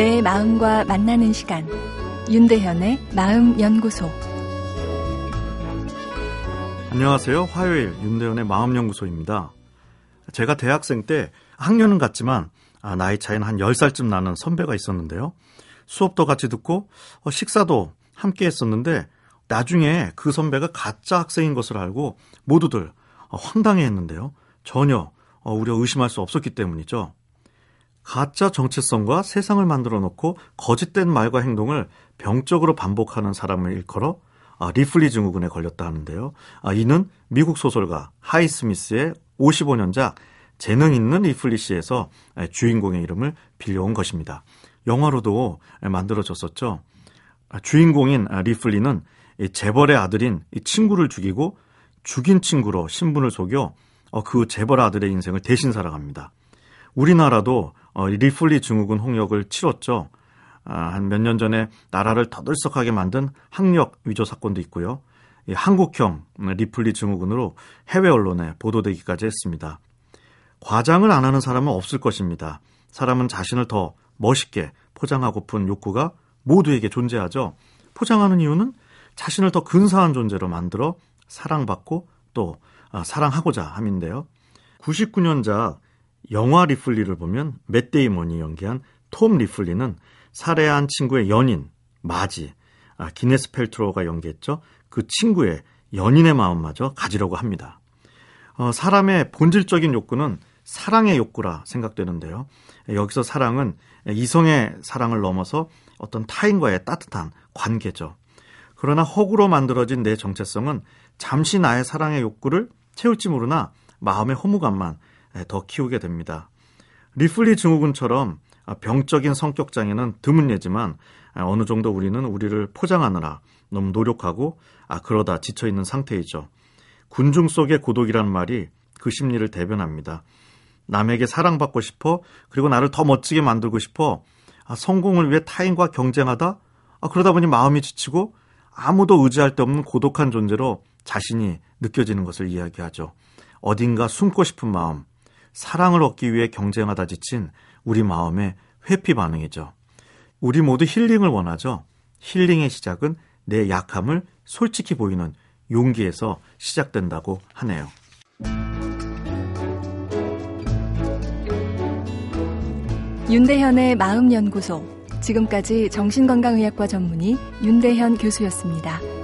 내 마음과 만나는 시간 윤대현의 마음연구소 안녕하세요. 화요일 윤대현의 마음연구소입니다. 제가 대학생 때 학년은 같지만 아, 나이 차이는 한 10살쯤 나는 선배가 있었는데요. 수업도 같이 듣고 어, 식사도 함께 했었는데 나중에 그 선배가 가짜 학생인 것을 알고 모두들 어, 황당해 했는데요. 전혀 어, 우려 의심할 수 없었기 때문이죠. 가짜 정체성과 세상을 만들어 놓고 거짓된 말과 행동을 병적으로 반복하는 사람을 일컬어 아, 리플리 증후군에 걸렸다 하는데요. 아, 이는 미국 소설가 하이 스미스의 55년작 재능 있는 리플리 씨에서 주인공의 이름을 빌려온 것입니다. 영화로도 만들어졌었죠. 아, 주인공인 리플리는 재벌의 아들인 친구를 죽이고 죽인 친구로 신분을 속여 어, 그 재벌 아들의 인생을 대신 살아갑니다. 우리나라도 어, 리플리 증후군 홍역을 치렀죠. 아, 한 몇 년 전에 나라를 떠들썩하게 만든 학력 위조 사건도 있고요. 한국형 리플리 증후군으로 해외 언론에 보도되기까지 했습니다. 과장을 안 하는 사람은 없을 것입니다. 사람은 자신을 더 멋있게 포장하고픈 욕구가 모두에게 존재하죠. 포장하는 이유는 자신을 더 근사한 존재로 만들어 사랑받고 또 아, 사랑하고자 함인데요. 99년작 영화 리플리를 보면 맷 데이먼이 연기한 톰 리플리는 살해한 친구의 연인 마지 아, 기네스 펠트로가 연기했죠. 그 친구의 연인의 마음마저 가지려고 합니다. 어, 사람의 본질적인 욕구는 사랑의 욕구라 생각되는데요. 여기서 사랑은 이성의 사랑을 넘어서 어떤 타인과의 따뜻한 관계죠. 그러나 허구로 만들어진 내 정체성은 잠시 나의 사랑의 욕구를 채울지 모르나 마음의 허무감만 더 키우게 됩니다. 리플리 증후군처럼 병적인 성격 장애는 드문 예지만 어느 정도 우리는 우리를 포장하느라 너무 노력하고 아 그러다 지쳐 있는 상태이죠. 군중 속의 고독이라는 말이 그 심리를 대변합니다. 남에게 사랑받고 싶어 그리고 나를 더 멋지게 만들고 싶어 아, 성공을 위해 타인과 경쟁하다 아, 그러다 보니 마음이 지치고 아무도 의지할 데 없는 고독한 존재로 자신이 느껴지는 것을 이야기하죠. 어딘가 숨고 싶은 마음, 사랑을 얻기 위해 경쟁하다 지친 우리 마음의 회피 반응이죠. 우리 모두 힐링을 원하죠. 힐링의 시작은 내 약함을 솔직히 보이는 용기에서 시작된다고 하네요. 윤대현의 마음연구소. 지금까지 정신건강의학과 전문의 윤대현 교수였습니다.